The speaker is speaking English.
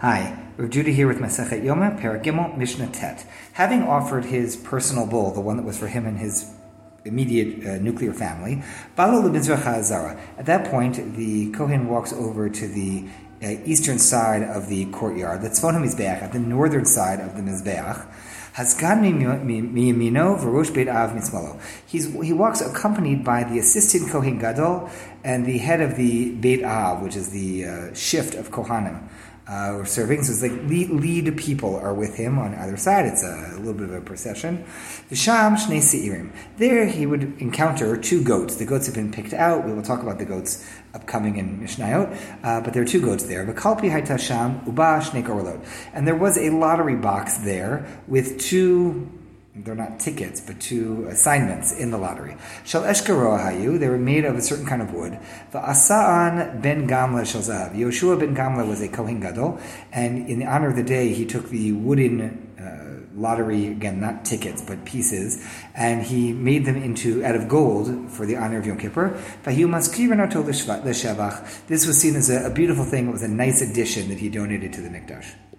Hi, Rav Judah here with Masechet Yoma, Perek Gimel, Mishnah Tet. Having offered his personal bull, the one that was for him and his immediate uh, nuclear family, At that point, the Kohen walks over to the uh, eastern side of the courtyard, the Tzafon HaMizbeach, at the northern side of the Mizbeach. He walks accompanied by the assistant Kohen Gadol and the head of the Beit Av, which is the uh, shift of Kohanim uh, or serving. So it's like lead, lead, people are with him on either side. It's a, a little bit of a procession. Shnei seirim. There he would encounter two goats. The goats have been picked out. We will talk about the goats upcoming in Mishnayot, uh, but there are two goats there. V'kalpi haytasham uba shnei goralot. And there was a lottery box there with two they're not tickets, but two assignments in the lottery. Eshkaro hayu, they were made of a certain kind of wood. The asaan ben gamla shal zahav. Yoshua ben gamla was a kohen gadol, and in the honor of the day, he took the wooden uh, lottery again, not tickets, but pieces, and he made them into out of gold for the honor of Yom Kippur. This was seen as a, a beautiful thing. It was a nice addition that he donated to the mikdash.